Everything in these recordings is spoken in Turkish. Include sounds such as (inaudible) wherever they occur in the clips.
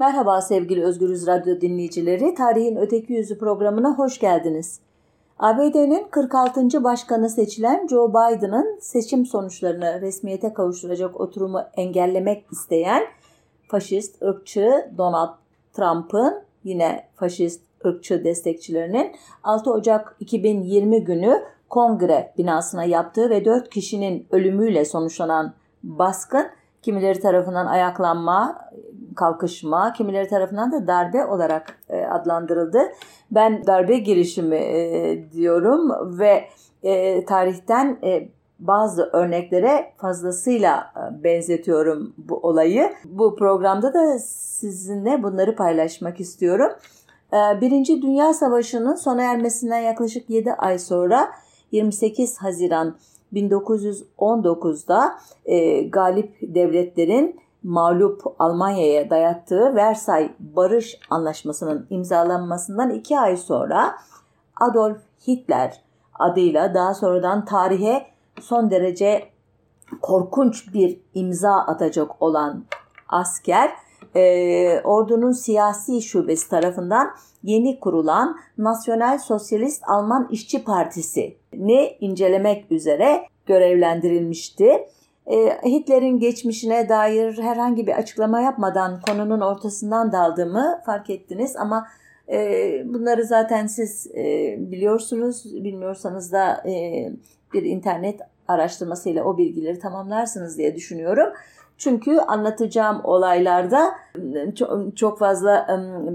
Merhaba sevgili Özgürüz Radyo dinleyicileri. Tarihin Öteki Yüzü programına hoş geldiniz. ABD'nin 46. başkanı seçilen Joe Biden'ın seçim sonuçlarını resmiyete kavuşturacak oturumu engellemek isteyen faşist, ırkçı Donald Trump'ın yine faşist, ırkçı destekçilerinin 6 Ocak 2020 günü kongre binasına yaptığı ve 4 kişinin ölümüyle sonuçlanan baskın kimileri tarafından ayaklanma, kalkışma, kimileri tarafından da darbe olarak e, adlandırıldı. Ben darbe girişimi e, diyorum ve e, tarihten bazı örneklere fazlasıyla benzetiyorum bu olayı. Bu programda da sizinle bunları paylaşmak istiyorum. Birinci Dünya Savaşı'nın sona ermesinden yaklaşık 7 ay sonra 28 Haziran 1919'da e, galip devletlerin mağlup Almanya'ya dayattığı Versay Barış Anlaşması'nın imzalanmasından iki ay sonra Adolf Hitler adıyla daha sonradan tarihe son derece korkunç bir imza atacak olan asker e, ordunun siyasi şubesi tarafından yeni kurulan Nasyonel Sosyalist Alman İşçi Partisi ne incelemek üzere görevlendirilmişti. E, Hitler'in geçmişine dair herhangi bir açıklama yapmadan konunun ortasından daldığımı fark ettiniz ama e, bunları zaten siz e, biliyorsunuz. Bilmiyorsanız da bir internet araştırmasıyla o bilgileri tamamlarsınız diye düşünüyorum. Çünkü anlatacağım olaylarda çok fazla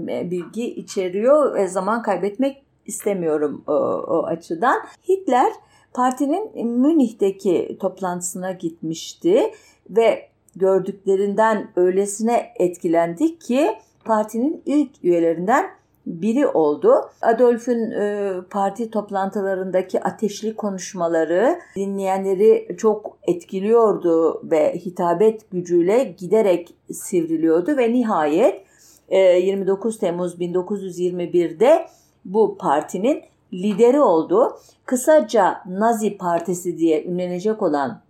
bilgi içeriyor ve zaman kaybetmek istemiyorum o açıdan. Hitler partinin Münih'teki toplantısına gitmişti ve gördüklerinden öylesine etkilendik ki partinin ilk üyelerinden biri oldu. Adolf'ün e, parti toplantılarındaki ateşli konuşmaları dinleyenleri çok etkiliyordu ve hitabet gücüyle giderek sivriliyordu ve nihayet e, 29 Temmuz 1921'de bu partinin lideri oldu. Kısaca Nazi Partisi diye ünlenecek olan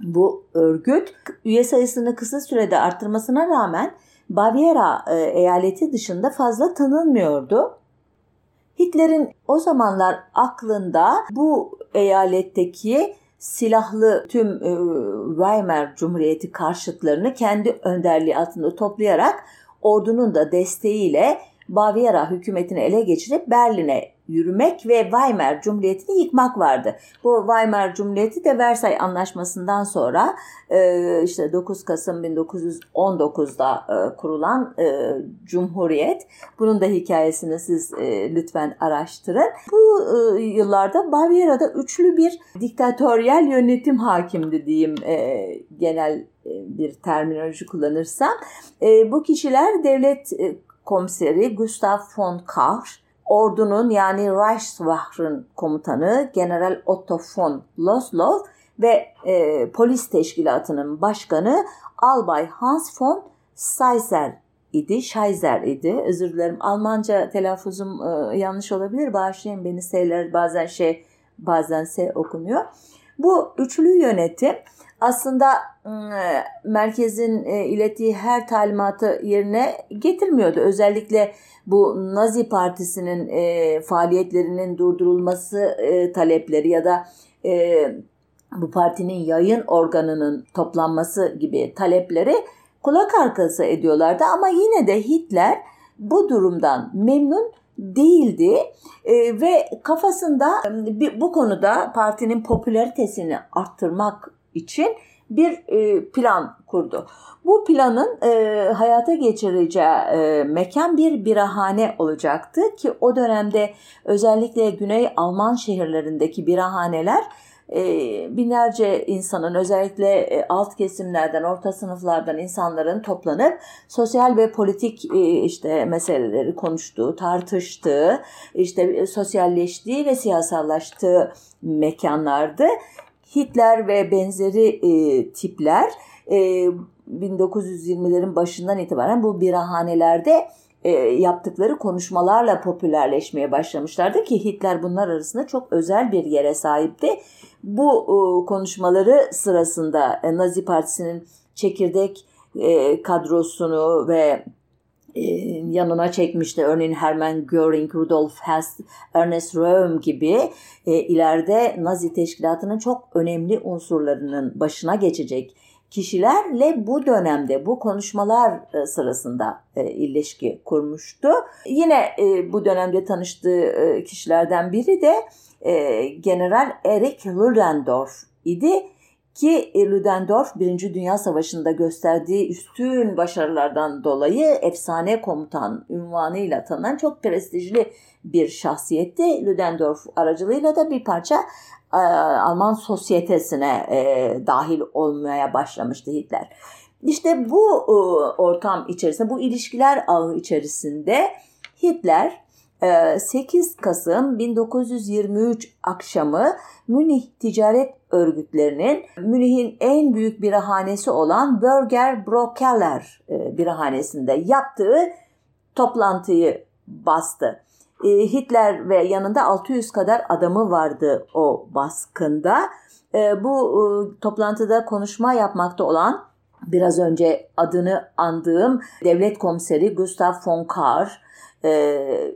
bu örgüt üye sayısını kısa sürede arttırmasına rağmen Baviera e, eyaleti dışında fazla tanınmıyordu. Hitler'in o zamanlar aklında bu eyaletteki silahlı tüm e, Weimar Cumhuriyeti karşıtlarını kendi önderliği altında toplayarak ordunun da desteğiyle Baviera hükümetini ele geçirip Berlin'e yürümek ve Weimar Cumhuriyeti'ni yıkmak vardı. Bu Weimar Cumhuriyeti de Versay Anlaşması'ndan sonra e, işte 9 Kasım 1919'da e, kurulan e, Cumhuriyet. Bunun da hikayesini siz lütfen araştırın. Bu yıllarda Baviera'da üçlü bir diktatöryel yönetim hakimdi diyeyim genel bir terminoloji kullanırsam. Bu kişiler devlet komiseri Gustav von Kahr, ordunun yani Reichswachr'ın komutanı General Otto von Loslow ve e, polis teşkilatının başkanı Albay Hans von Seiser idi, Scheiser idi. Özür dilerim. Almanca telaffuzum e, yanlış olabilir. Bağışlayın beni S'ler bazen şey bazen S okunuyor. Bu üçlü yönetim aslında ıı, merkezin e, ilettiği her talimatı yerine getirmiyordu. Özellikle bu Nazi Partisi'nin e, faaliyetlerinin durdurulması e, talepleri ya da bu partinin yayın organının toplanması gibi talepleri kulak arkası ediyorlardı. Ama yine de Hitler bu durumdan memnun değildi e, ve kafasında bu konuda partinin popülaritesini arttırmak için bir e, plan kurdu. Bu planın e, hayata geçireceği e, mekan bir birahane olacaktı ki o dönemde özellikle Güney Alman şehirlerindeki birahaneler e, binlerce insanın özellikle e, alt kesimlerden, orta sınıflardan insanların toplanıp sosyal ve politik e, işte meseleleri konuştuğu, tartıştığı, işte sosyalleştiği ve siyasallaştığı mekanlardı. Hitler ve benzeri e, tipler e, 1920'lerin başından itibaren bu birahanelerde e, yaptıkları konuşmalarla popülerleşmeye başlamışlardı ki Hitler bunlar arasında çok özel bir yere sahipti. Bu e, konuşmaları sırasında e, Nazi Partisi'nin çekirdek e, kadrosunu ve yanına çekmişti. Örneğin Hermann Göring, Rudolf Hess, Ernest Röhm gibi e, ileride Nazi teşkilatının çok önemli unsurlarının başına geçecek kişilerle bu dönemde bu konuşmalar sırasında ilişki kurmuştu. Yine bu dönemde tanıştığı kişilerden biri de General Erich Ludendorff idi ki Ludendorff Birinci Dünya Savaşı'nda gösterdiği üstün başarılardan dolayı efsane komutan ünvanıyla tanınan çok prestijli bir şahsiyetti. Ludendorff aracılığıyla da bir parça e, Alman sosyetesine e, dahil olmaya başlamıştı Hitler. İşte bu e, ortam içerisinde, bu ilişkiler ağı içerisinde Hitler 8 Kasım 1923 akşamı Münih Ticaret Örgütlerinin Münih'in en büyük birahanesi olan Burger Brokeller birahanesinde yaptığı toplantıyı bastı. Ee, Hitler ve yanında 600 kadar adamı vardı o baskında. Ee, bu e, toplantıda konuşma yapmakta olan biraz önce adını andığım devlet komiseri Gustav von Kahr, ee,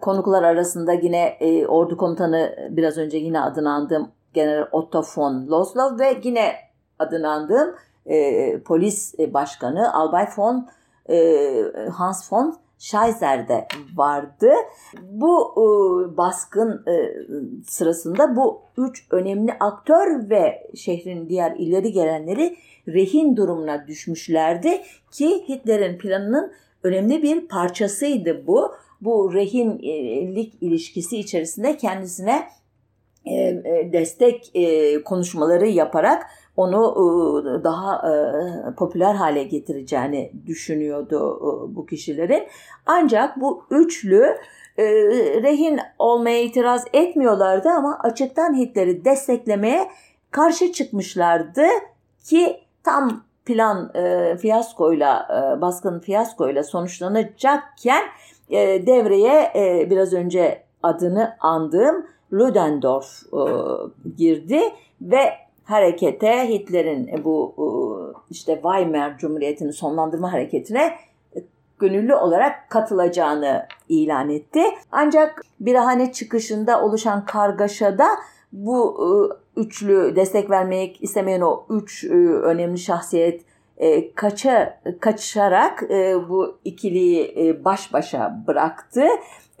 konuklar arasında yine e, ordu komutanı biraz önce yine adını andığım General Otto von Loslow ve yine adını andığım e, polis başkanı Albay von Hans von Scheiser'de vardı. Bu e, baskın e, sırasında bu üç önemli aktör ve şehrin diğer ileri gelenleri rehin durumuna düşmüşlerdi ki Hitler'in planının önemli bir parçasıydı bu. Bu rehinlik ilişkisi içerisinde kendisine e, e destek e, konuşmaları yaparak onu daha popüler hale getireceğini düşünüyordu bu kişilerin. Ancak bu üçlü rehin olmaya itiraz etmiyorlardı ama açıktan Hitler'i desteklemeye karşı çıkmışlardı ki tam plan fiyaskoyla baskın fiyaskoyla sonuçlanacakken devreye biraz önce adını andığım Ludendorff girdi ve harekete Hitler'in e, bu e, işte Weimar Cumhuriyeti'ni sonlandırma hareketine e, gönüllü olarak katılacağını ilan etti. Ancak birahane çıkışında oluşan kargaşada bu üçlü destek vermek istemeyen o üç önemli şahsiyet kaça kaçarak bu ikiliyi baş başa bıraktı.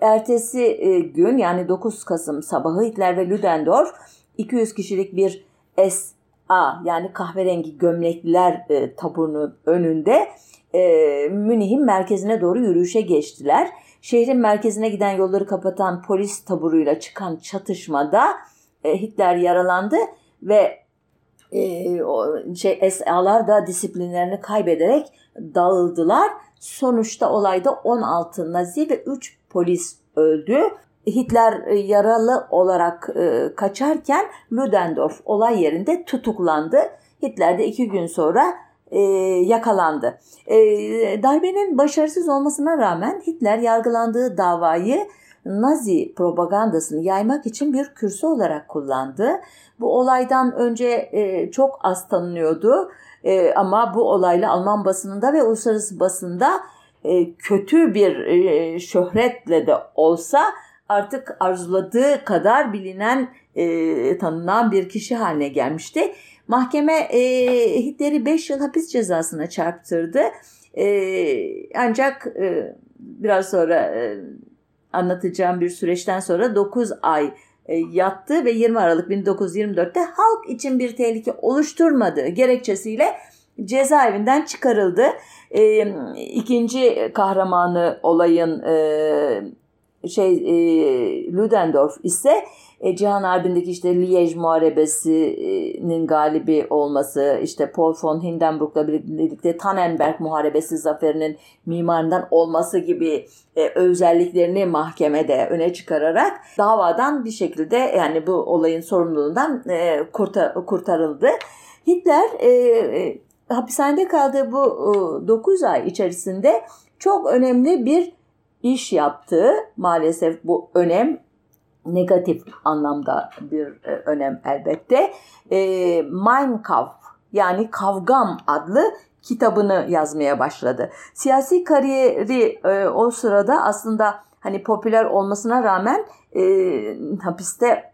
Ertesi gün yani 9 Kasım sabahı Hitler ve Ludendorff 200 kişilik bir SA yani kahverengi gömlekliler e, taburunun önünde e, Münih'in merkezine doğru yürüyüşe geçtiler. Şehrin merkezine giden yolları kapatan polis taburuyla çıkan çatışmada e, Hitler yaralandı ve e, o şey SA'lar da disiplinlerini kaybederek dağıldılar. Sonuçta olayda 16 Nazi ve 3 polis öldü. Hitler e, yaralı olarak e, kaçarken Ludendorff olay yerinde tutuklandı. Hitler de iki gün sonra e, yakalandı. E, darbenin başarısız olmasına rağmen Hitler yargılandığı davayı Nazi propagandasını yaymak için bir kürsü olarak kullandı. Bu olaydan önce e, çok az tanınıyordu e, ama bu olayla Alman basınında ve uluslararası basında e, kötü bir e, şöhretle de olsa artık arzuladığı kadar bilinen, e, tanınan bir kişi haline gelmişti. Mahkeme e, Hitler'i 5 yıl hapis cezasına çarptırdı. E, ancak e, biraz sonra e, anlatacağım bir süreçten sonra 9 ay e, yattı ve 20 Aralık 1924'te halk için bir tehlike oluşturmadığı gerekçesiyle cezaevinden çıkarıldı. E, ikinci kahramanı olayın e, şey e, Ludendorff ise e, Cihan Harbi'ndeki işte Liège Muharebesi'nin galibi olması, işte Paul von Hindenburg'la birlikte Tannenberg Muharebesi zaferinin mimarından olması gibi e, özelliklerini mahkemede öne çıkararak davadan bir şekilde yani bu olayın sorumluluğundan e, kurtar, kurtarıldı. Hitler e, e, hapishanede kaldığı bu e, 9 ay içerisinde çok önemli bir iş yaptığı maalesef bu önem negatif anlamda bir e, önem elbette. E, Mein Kampf yani Kavgam adlı kitabını yazmaya başladı. Siyasi kariyeri e, o sırada aslında hani popüler olmasına rağmen e, hapiste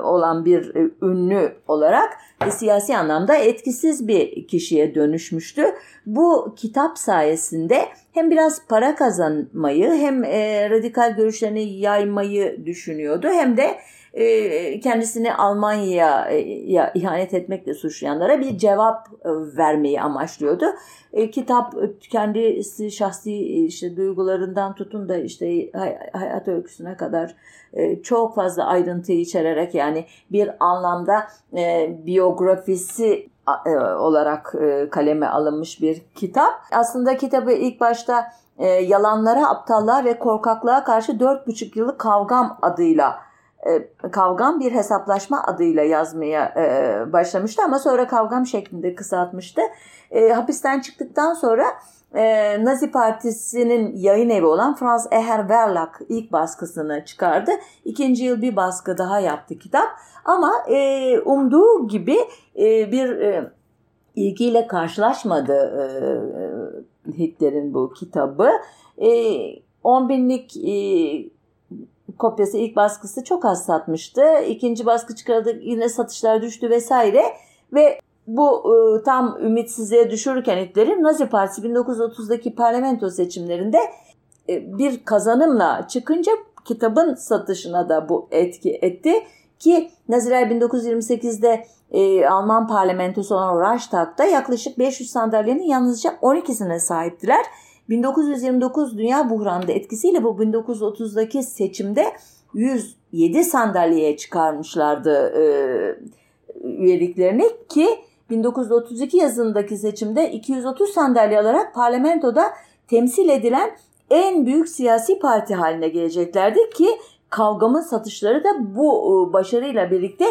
olan bir e, ünlü olarak e, siyasi anlamda etkisiz bir kişiye dönüşmüştü. Bu kitap sayesinde hem biraz para kazanmayı hem radikal görüşlerini yaymayı düşünüyordu hem de kendisini Almanya'ya ihanet etmekle suçlayanlara bir cevap vermeyi amaçlıyordu. Kitap kendisi şahsi işte duygularından tutun da işte hayat öyküsüne kadar çok fazla ayrıntıyı içererek yani bir anlamda biyografisi olarak kaleme alınmış bir kitap. Aslında kitabı ilk başta yalanlara, aptallığa ve korkaklığa karşı dört buçuk yıllık kavgam adıyla e, kavgam bir hesaplaşma adıyla yazmaya e, başlamıştı ama sonra kavgam şeklinde kısaltmıştı. E, hapisten çıktıktan sonra e, Nazi Partisi'nin yayın evi olan Franz Eher Verlag ilk baskısını çıkardı. İkinci yıl bir baskı daha yaptı kitap ama e, umduğu gibi e, bir e, ilgiyle karşılaşmadı e, Hitler'in bu kitabı. E, 10 binlik e, kopyası ilk baskısı çok az satmıştı. İkinci baskı çıkardı yine satışlar düştü vesaire ve bu e, tam ümitsizliğe düşürürken Hitler'in Nazi Partisi 1930'daki parlamento seçimlerinde e, bir kazanımla çıkınca kitabın satışına da bu etki etti ki Naziler 1928'de e, Alman parlamentosu olan Reichstag'da yaklaşık 500 sandalyenin yalnızca 12'sine sahiptiler. 1929 Dünya Buhranı'nda etkisiyle bu 1930'daki seçimde 107 sandalyeye çıkarmışlardı e, üyeliklerini ki 1932 yazındaki seçimde 230 sandalye alarak parlamentoda temsil edilen en büyük siyasi parti haline geleceklerdi ki kavgamın satışları da bu e, başarıyla birlikte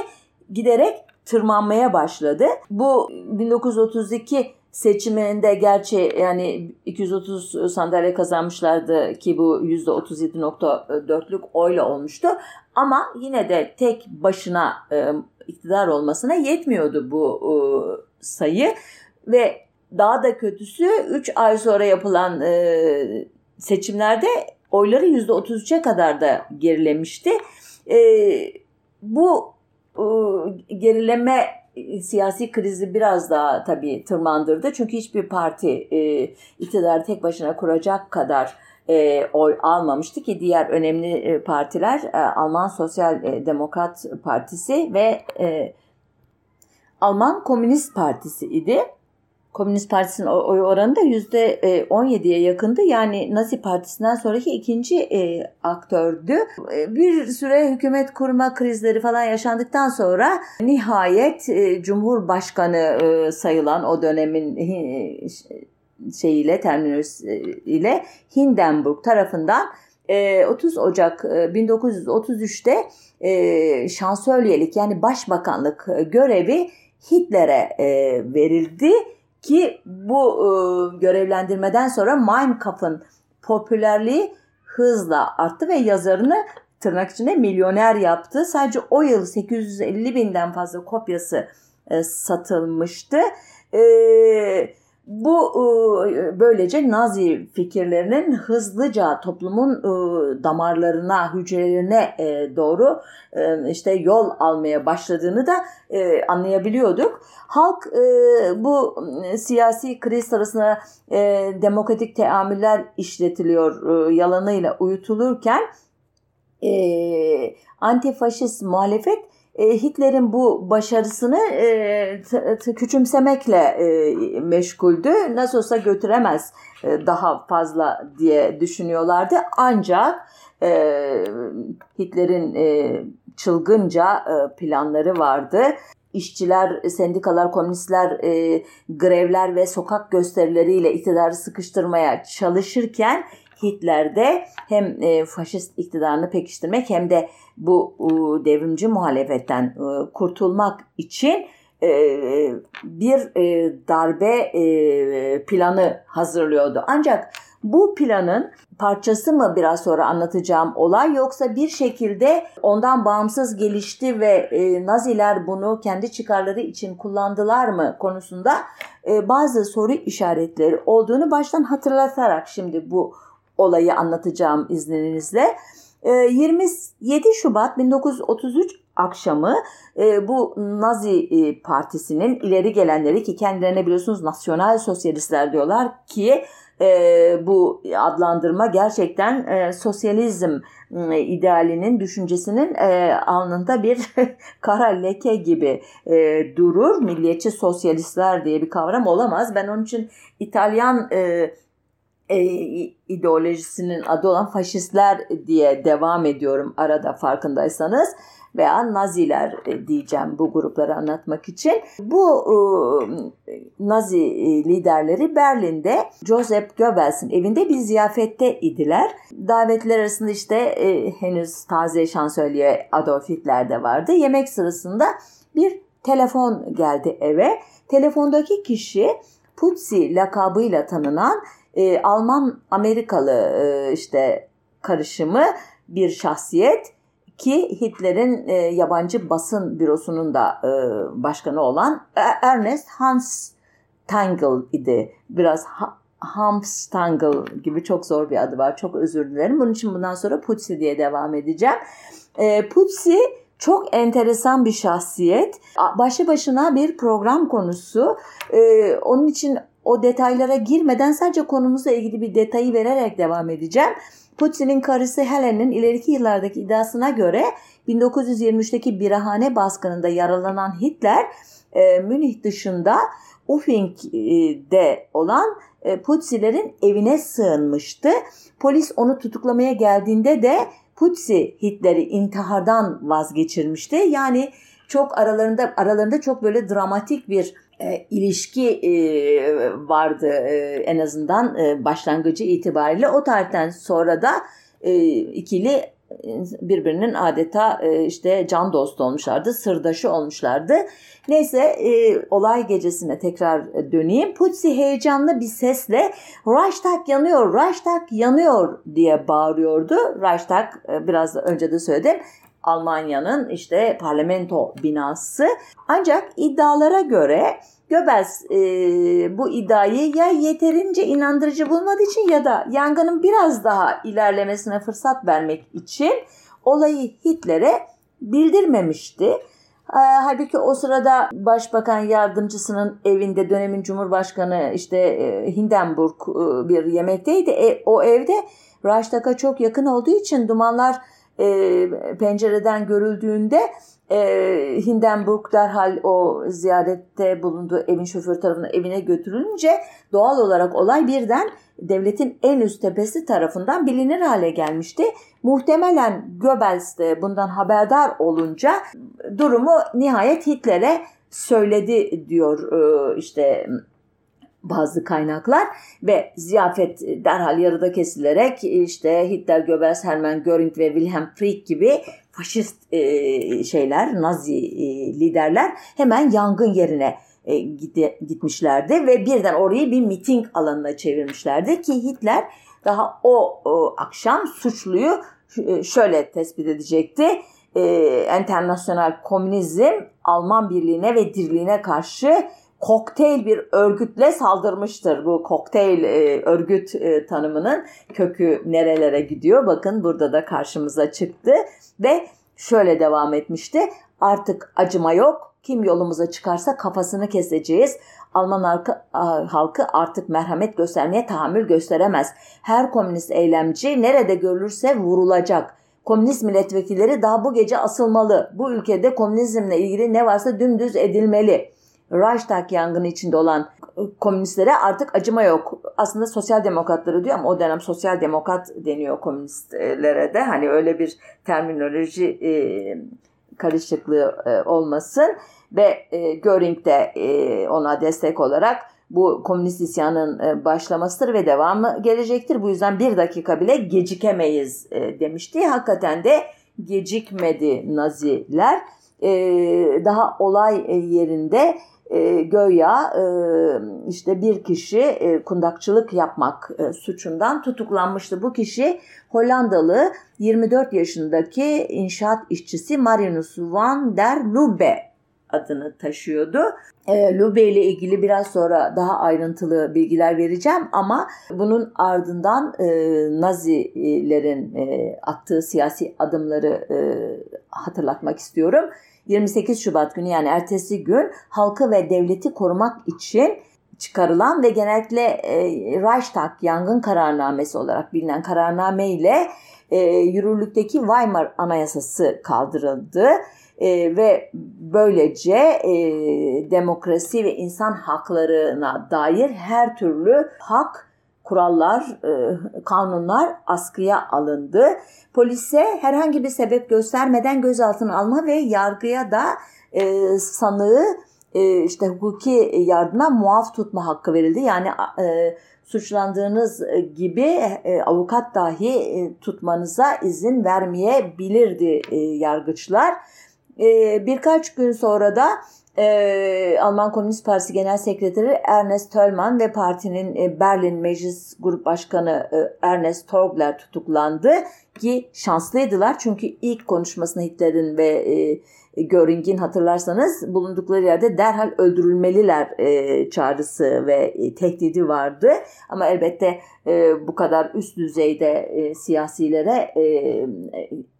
giderek tırmanmaya başladı. Bu 1932 seçiminde gerçi yani 230 sandalye kazanmışlardı ki bu %37.4'lük oyla olmuştu. Ama yine de tek başına e, iktidar olmasına yetmiyordu bu e, sayı ve daha da kötüsü 3 ay sonra yapılan e, seçimlerde oyları %33'e kadar da gerilemişti. E, bu e, gerileme siyasi krizi biraz daha tabii tırmandırdı. Çünkü hiçbir parti e, iktidarı tek başına kuracak kadar e, oy almamıştı ki diğer önemli e, partiler e, Alman Sosyal e, Demokrat Partisi ve e, Alman Komünist Partisi idi. Komünist Partisi'nin oy oranı da %17'ye e, yakındı. Yani Nazi Partisi'nden sonraki ikinci e, aktördü. E, bir süre hükümet kurma krizleri falan yaşandıktan sonra nihayet e, Cumhurbaşkanı e, sayılan o dönemin e, şeyiyle terminolojisiyle Hindenburg tarafından 30 Ocak 1933'te şansölyelik yani başbakanlık görevi Hitler'e verildi ki bu görevlendirmeden sonra Mein Kampf'ın popülerliği hızla arttı ve yazarını tırnak içinde milyoner yaptı. Sadece o yıl 850 binden fazla kopyası satılmıştı. Eee bu e, böylece Nazi fikirlerinin hızlıca toplumun e, damarlarına, hücrelerine e, doğru işte yol almaya başladığını da anlayabiliyorduk. Halk bu siyasi kriz sırasında demokratik teamüller işletiliyor yalanıyla uyutulurken antifaşist muhalefet Hitler'in bu başarısını e, küçümsemekle e, meşguldü. Nasıl olsa götüremez daha fazla diye düşünüyorlardı. Ancak Hitler'in çılgınca planları vardı. İşçiler, sendikalar, komünistler grevler ve sokak gösterileriyle iktidarı sıkıştırmaya çalışırken Hitler de hem faşist iktidarını pekiştirmek hem de bu devrimci muhalefetten e, kurtulmak için e, bir e, darbe planı hazırlıyordu. Ancak Bu planın parçası mı biraz sonra anlatacağım olay yoksa bir şekilde ondan bağımsız gelişti ve e, Naziler bunu kendi çıkarları için kullandılar mı konusunda e, bazı soru işaretleri olduğunu baştan hatırlatarak şimdi bu olayı anlatacağım izninizle. 27 Şubat 1933 akşamı e, bu Nazi e, Partisi'nin ileri gelenleri ki kendilerine biliyorsunuz nasyonal sosyalistler diyorlar ki e, bu adlandırma gerçekten sosyalizm idealinin, düşüncesinin alnında bir (laughs) kara leke gibi durur. Milliyetçi sosyalistler diye bir kavram olamaz. Ben onun için İtalyan e, e, ideolojisinin adı olan faşistler diye devam ediyorum arada farkındaysanız veya Naziler e, diyeceğim bu grupları anlatmak için. Bu e, Nazi liderleri Berlin'de Joseph Goebbels'in evinde bir ziyafette idiler. Davetler arasında işte e, henüz taze şansölye Adolf Hitler de vardı. Yemek sırasında bir telefon geldi eve. Telefondaki kişi Putsi lakabıyla tanınan e, Alman Amerikalı e, işte karışımı bir şahsiyet ki Hitler'in e, yabancı basın bürosunun da e, başkanı olan e, Ernest Hans Tangl idi. Biraz ha, Hamstangl gibi çok zor bir adı var. Çok özür dilerim. Bunun için bundan sonra Putsi diye devam edeceğim. E, Putsi çok enteresan bir şahsiyet. Başı başına bir program konusu. E, onun için o detaylara girmeden sadece konumuzla ilgili bir detayı vererek devam edeceğim. Putin'in karısı Helen'in ileriki yıllardaki iddiasına göre 1923'teki birahane baskınında yaralanan Hitler e, Münih dışında Uffing'de olan e, Putsilerin evine sığınmıştı. Polis onu tutuklamaya geldiğinde de Putsi Hitler'i intihardan vazgeçirmişti. Yani çok aralarında aralarında çok böyle dramatik bir e, ilişki e, vardı e, en azından e, başlangıcı itibariyle. O tarihten sonra da e, ikili e, birbirinin adeta e, işte can dostu olmuşlardı, sırdaşı olmuşlardı. Neyse e, olay gecesine tekrar döneyim. Putsi heyecanlı bir sesle Reichstag yanıyor, Reichstag yanıyor diye bağırıyordu. Reichstag e, biraz önce de söyledim Almanya'nın işte parlamento binası. Ancak iddialara göre Göbels e, bu iddiayı ya yeterince inandırıcı bulmadığı için ya da yangının biraz daha ilerlemesine fırsat vermek için olayı Hitler'e bildirmemişti. E, halbuki o sırada başbakan yardımcısının evinde dönemin cumhurbaşkanı işte e, Hindenburg e, bir yemekteydi. E, o evde Reichstag'a çok yakın olduğu için dumanlar e, pencereden görüldüğünde e, Hindenburg derhal o ziyarette bulunduğu evin şoförü tarafından evine götürülünce doğal olarak olay birden devletin en üst tepesi tarafından bilinir hale gelmişti. Muhtemelen Goebbels de bundan haberdar olunca durumu nihayet Hitler'e söyledi diyor e, işte bazı kaynaklar ve ziyafet derhal yarıda kesilerek işte Hitler, Goebbels, Hermann Göring ve Wilhelm Frick gibi faşist e, şeyler, Nazi e, liderler hemen yangın yerine e, gitmişlerdi ve birden orayı bir miting alanına çevirmişlerdi ki Hitler daha o, akşam suçluyu şöyle tespit edecekti. E, enternasyonel komünizm Alman birliğine ve dirliğine karşı kokteyl bir örgütle saldırmıştır. Bu kokteyl e, örgüt e, tanımının kökü nerelere gidiyor? Bakın burada da karşımıza çıktı ve şöyle devam etmişti. Artık acıma yok. Kim yolumuza çıkarsa kafasını keseceğiz. Alman halkı, halkı artık merhamet göstermeye tahammül gösteremez. Her komünist eylemci nerede görülürse vurulacak. Komünist milletvekilleri daha bu gece asılmalı. Bu ülkede komünizmle ilgili ne varsa dümdüz edilmeli. Reichstag yangını içinde olan komünistlere artık acıma yok. Aslında sosyal demokratları diyor ama o dönem sosyal demokrat deniyor komünistlere de. Hani öyle bir terminoloji e, karışıklığı e, olmasın. Ve e, Göring de e, ona destek olarak bu komünist isyanın e, başlamasıdır ve devamı gelecektir. Bu yüzden bir dakika bile gecikemeyiz e, demişti. Hakikaten de gecikmedi Naziler. E, daha olay yerinde e, göya e, işte bir kişi e, kundakçılık yapmak e, suçundan tutuklanmıştı. Bu kişi Hollandalı 24 yaşındaki inşaat işçisi Marinus van der Lubbe adını taşıyordu. E, Lube ile ilgili biraz sonra daha ayrıntılı bilgiler vereceğim ama bunun ardından e, Nazilerin e, attığı siyasi adımları e, hatırlatmak istiyorum. 28 Şubat günü yani ertesi gün halkı ve devleti korumak için çıkarılan ve genellikle e, Reichstag yangın kararnamesi olarak bilinen kararname ile e, yürürlükteki Weimar Anayasası kaldırıldı. E, ve böylece e, demokrasi ve insan haklarına dair her türlü hak kurallar, e, kanunlar askıya alındı. Polise herhangi bir sebep göstermeden gözaltına alma ve yargıya da e, sanığı e, işte hukuki yardıma muaf tutma hakkı verildi. Yani suçlandığınız gibi avukat dahi tutmanıza izin vermeyebilirdi e, yargıçlar. Birkaç gün sonra da e, Alman Komünist Partisi Genel Sekreteri Ernest Thölmann ve partinin e, Berlin Meclis Grup Başkanı e, Ernest Torgler tutuklandı ki şanslıydılar çünkü ilk konuşmasında Hitler'in ve e, Göring'in hatırlarsanız bulundukları yerde derhal öldürülmeliler e, çağrısı ve e, tehdidi vardı. Ama elbette e, bu kadar üst düzeyde e, siyasilere e,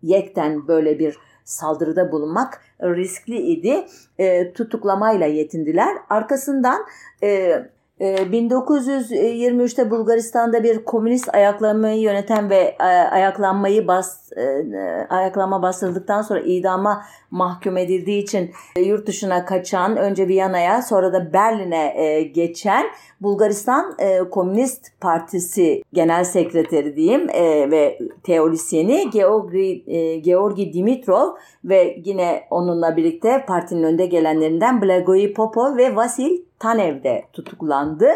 yekten böyle bir saldırıda bulunmak riskli idi. E, tutuklamayla yetindiler. Arkasından e, 1923'te ee, Bulgaristan'da bir komünist ayaklanmayı yöneten ve e, ayaklanmayı bas e, ayaklanma bastırıldıktan sonra idama mahkum edildiği için e, yurt dışına kaçan önce Viyana'ya sonra da Berlin'e geçen Bulgaristan Komünist Partisi Genel Sekreteri diyeyim ve teorisyeni Georgi, Georgi Dimitrov ve yine onunla birlikte partinin önde gelenlerinden Blagoy Popov ve Vasil Tanev'de tutuklandı.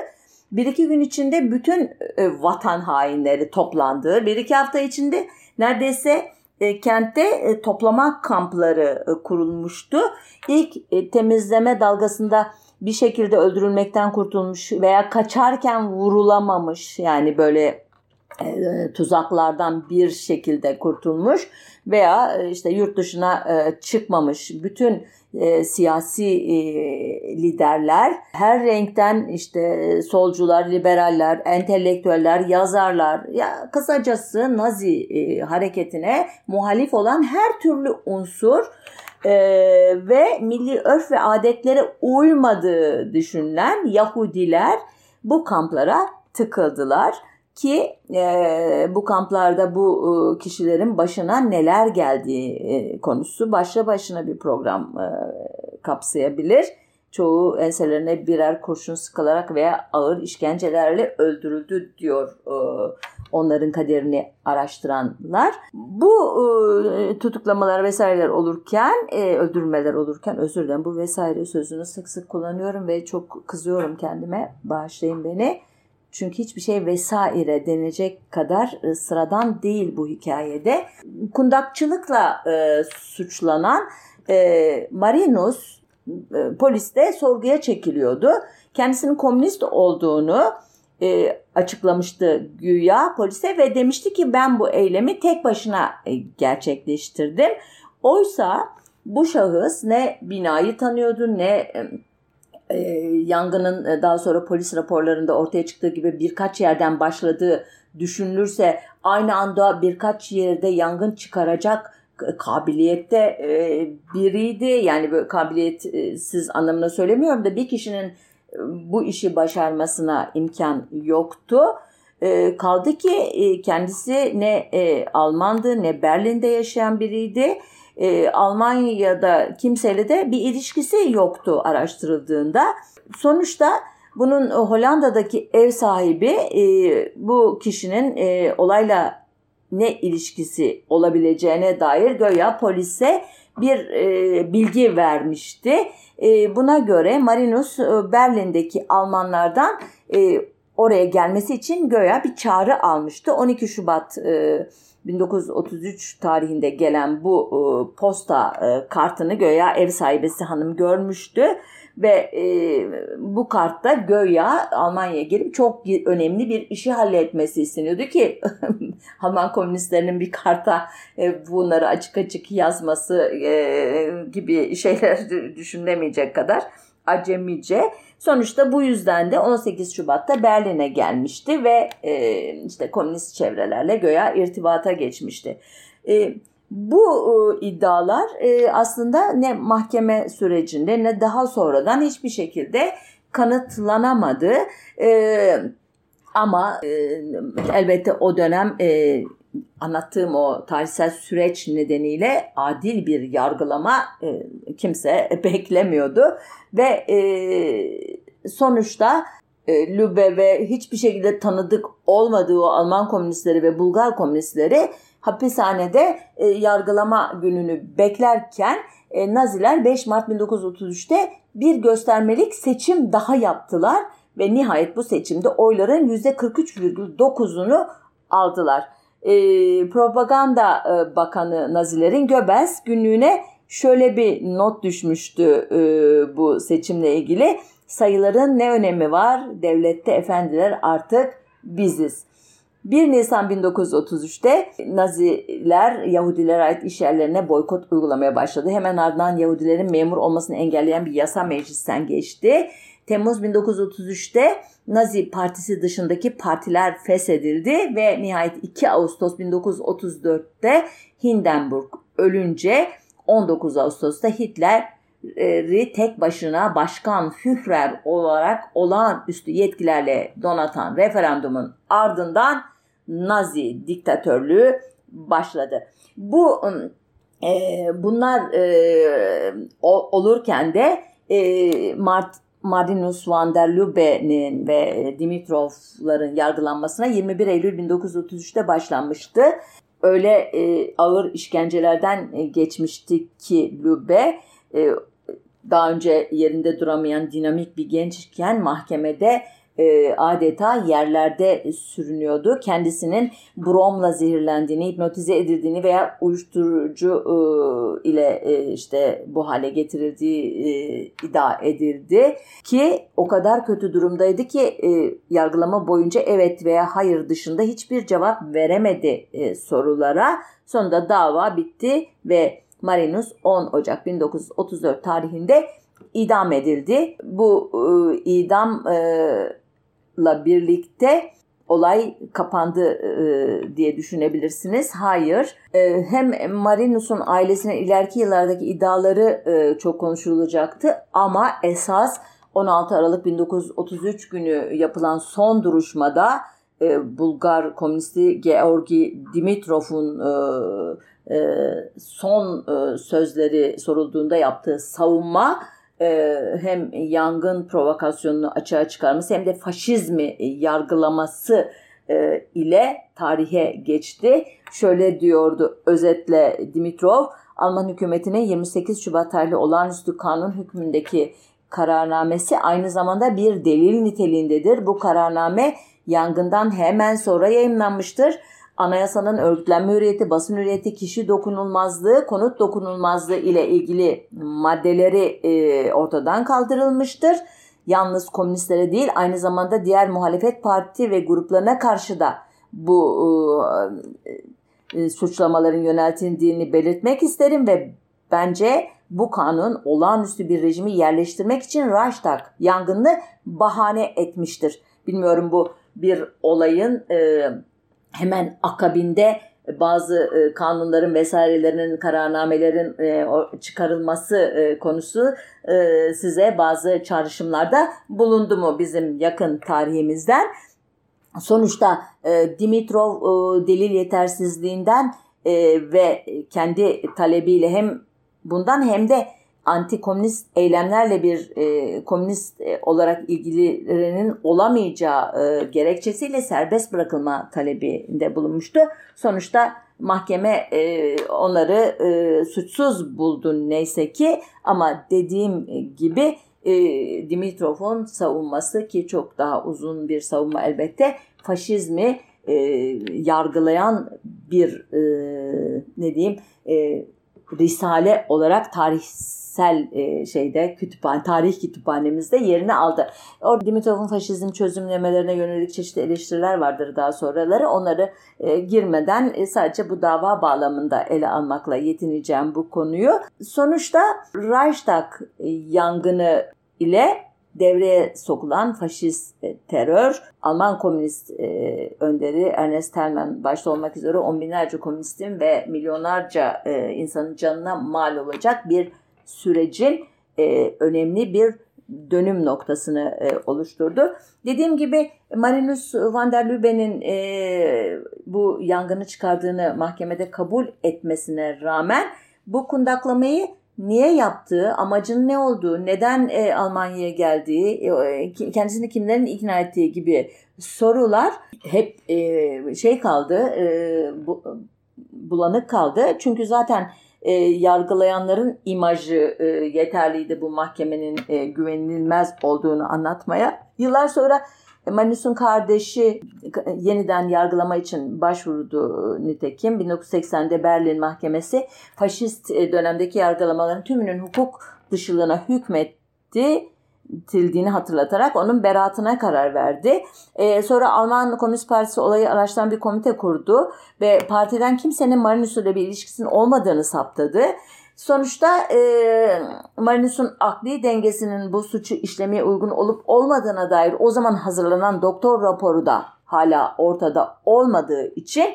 Bir iki gün içinde bütün e, vatan hainleri toplandı. Bir iki hafta içinde neredeyse e, kentte e, toplama kampları e, kurulmuştu. İlk e, temizleme dalgasında bir şekilde öldürülmekten kurtulmuş veya kaçarken vurulamamış yani böyle e, tuzaklardan bir şekilde kurtulmuş veya e, işte yurt dışına e, çıkmamış bütün e, siyasi e, liderler. Her renkten işte solcular, liberaller, entelektüeller, yazarlar ya kısacası Nazi e, hareketine muhalif olan her türlü unsur e, ve milli örf ve adetlere uymadığı düşünülen Yahudiler bu kamplara tıkıldılar ki e, bu kamplarda bu e, kişilerin başına neler geldiği e, konusu başla başına bir program e, kapsayabilir. Çoğu enselerine birer kurşun sıkılarak veya ağır işkencelerle öldürüldü diyor e, onların kaderini araştıranlar. Bu e, tutuklamalar vesaireler olurken, e, öldürmeler olurken özür dilerim bu vesaire sözünü sık sık kullanıyorum ve çok kızıyorum kendime. Bağışlayın beni çünkü hiçbir şey vesaire denecek kadar e, sıradan değil bu hikayede. Kundakçılıkla e, suçlanan e, Marinus e, poliste sorguya çekiliyordu. Kendisinin komünist olduğunu e, açıklamıştı güya polise ve demişti ki ben bu eylemi tek başına e, gerçekleştirdim. Oysa bu şahıs ne binayı tanıyordu ne yangının daha sonra polis raporlarında ortaya çıktığı gibi birkaç yerden başladığı düşünülürse aynı anda birkaç yerde yangın çıkaracak kabiliyette biriydi. Yani kabiliyetsiz anlamına söylemiyorum da bir kişinin bu işi başarmasına imkan yoktu. Kaldı ki kendisi ne Almandı ne Berlin'de yaşayan biriydi e, Almanya'da kimseyle de bir ilişkisi yoktu araştırıldığında. Sonuçta bunun Hollanda'daki ev sahibi e, bu kişinin e, olayla ne ilişkisi olabileceğine dair göya polise bir e, bilgi vermişti. E, buna göre Marinus e, Berlin'deki Almanlardan e, oraya gelmesi için göya bir çağrı almıştı. 12 Şubat e, 1933 tarihinde gelen bu e, posta e, kartını göya ev sahibesi hanım görmüştü. Ve e, bu kartta Göya Almanya'ya gelip çok önemli bir işi halletmesi isteniyordu ki (laughs) Alman komünistlerinin bir karta e, bunları açık açık yazması e, gibi şeyler düşünülemeyecek kadar acemice. Sonuçta bu yüzden de 18 Şubat'ta Berlin'e gelmişti ve e, işte komünist çevrelerle göya irtibata geçmişti. E, bu e, iddialar e, aslında ne mahkeme sürecinde ne daha sonradan hiçbir şekilde kanıtlanamadı. E, ama e, elbette o dönem e, anlattığım o tarihsel süreç nedeniyle adil bir yargılama e, kimse (laughs) beklemiyordu ve e, sonuçta e, Lübe ve hiçbir şekilde tanıdık olmadığı Alman komünistleri ve Bulgar komünistleri hapishanede e, yargılama gününü beklerken Naziler 5 Mart 1933'te bir göstermelik seçim daha yaptılar ve nihayet bu seçimde oyların %43,9'unu aldılar. E, Propaganda e, Bakanı Nazilerin Göbels günlüğüne şöyle bir not düşmüştü e, bu seçimle ilgili. Sayıların ne önemi var? Devlette efendiler artık biziz. 1 Nisan 1933'te Naziler Yahudilere ait iş yerlerine boykot uygulamaya başladı. Hemen ardından Yahudilerin memur olmasını engelleyen bir yasa meclisten geçti. Temmuz 1933'te Nazi Partisi dışındaki partiler feshedildi ve nihayet 2 Ağustos 1934'te Hindenburg ölünce 19 Ağustos'ta Hitler'i tek başına başkan Führer olarak olağanüstü yetkilerle donatan referandumun ardından Nazi diktatörlüğü başladı. Bu e, bunlar e, olurken de e, Mart Marinus van der Lubbe'nin ve Dimitrov'ların yargılanmasına 21 Eylül 1933'te başlanmıştı. Öyle e, ağır işkencelerden e, geçmişti ki Lubbe e, daha önce yerinde duramayan dinamik bir gençken mahkemede e, adeta yerlerde sürünüyordu. Kendisinin bromla zehirlendiğini, hipnotize edildiğini veya uyuşturucu e, ile e, işte bu hale getirildiği iddia edildi ki o kadar kötü durumdaydı ki yargılama boyunca evet veya hayır dışında hiçbir cevap veremedi sorulara. Sonunda dava bitti ve Marinus 10 Ocak 1934 tarihinde idam edildi. Bu e, idam e, la birlikte olay kapandı e, diye düşünebilirsiniz. Hayır. E, hem Marinus'un ailesinin ileriki yıllardaki iddiaları e, çok konuşulacaktı ama esas 16 Aralık 1933 günü yapılan son duruşmada e, Bulgar komünisti Georgi Dimitrov'un e, e, son e, sözleri sorulduğunda yaptığı savunma e, hem yangın provokasyonunu açığa çıkarması hem de faşizmi yargılaması e, ile tarihe geçti. Şöyle diyordu özetle Dimitrov, Alman hükümetine 28 Şubat tarihli olağanüstü kanun hükmündeki kararnamesi aynı zamanda bir delil niteliğindedir. Bu kararname yangından hemen sonra yayınlanmıştır anayasanın örgütlenme hürriyeti, basın hürriyeti, kişi dokunulmazlığı, konut dokunulmazlığı ile ilgili maddeleri e, ortadan kaldırılmıştır. Yalnız komünistlere değil aynı zamanda diğer muhalefet parti ve gruplarına karşı da bu e, e, suçlamaların yöneltildiğini belirtmek isterim ve bence bu kanun olağanüstü bir rejimi yerleştirmek için Reichstag yangını bahane etmiştir. Bilmiyorum bu bir olayın e, hemen akabinde bazı e, kanunların vesairelerinin kararnamelerin e, çıkarılması e, konusu size bazı çağrışımlarda bulundu mu bizim yakın tarihimizden. Sonuçta Dimitrov delil yetersizliğinden ve kendi talebiyle hem bundan hem de anti-komünist eylemlerle bir e, komünist e, olarak ilgililerinin olamayacağı e, gerekçesiyle serbest bırakılma talebinde bulunmuştu. Sonuçta mahkeme e, onları e, suçsuz buldu neyse ki ama dediğim gibi e, Dimitrov'un savunması ki çok daha uzun bir savunma elbette faşizmi e, yargılayan bir e, ne diyeyim e, risale olarak tarihsel e, şeyde kütüphane tarih kütüphanemizde yerini aldı. Orada Dimitrov'un faşizm çözümlemelerine yönelik çeşitli eleştiriler vardır daha sonraları. Onları e, girmeden e, sadece bu dava bağlamında ele almakla yetineceğim bu konuyu. Sonuçta Reichstag yangını ile devreye sokulan faşist terör, Alman komünist önderi Ernest Thälmann başta olmak üzere on binlerce komünistin ve milyonlarca insanın canına mal olacak bir sürecin e, önemli bir dönüm noktasını e, oluşturdu. Dediğim gibi Marinus van der Lubbe'nin e, bu yangını çıkardığını mahkemede kabul etmesine rağmen bu kundaklamayı niye yaptığı, amacın ne olduğu, neden e, Almanya'ya geldiği, e, kendisini kimlerin ikna ettiği gibi sorular hep e, şey kaldı, e, bu, bulanık kaldı. Çünkü zaten e, yargılayanların imajı e, yeterliydi bu mahkemenin e, güvenilmez olduğunu anlatmaya. Yıllar sonra Manus'un kardeşi yeniden yargılama için başvurdu nitekim. 1980'de Berlin Mahkemesi faşist e, dönemdeki yargılamaların tümünün hukuk dışılığına hükmetti tildiğini hatırlatarak onun beraatına karar verdi. Ee, sonra Alman Komünist Partisi olayı araştıran bir komite kurdu ve partiden kimsenin Marinus ile bir ilişkisinin olmadığını saptadı. Sonuçta e, Marinus'un akli dengesinin bu suçu işlemeye uygun olup olmadığına dair o zaman hazırlanan doktor raporu da hala ortada olmadığı için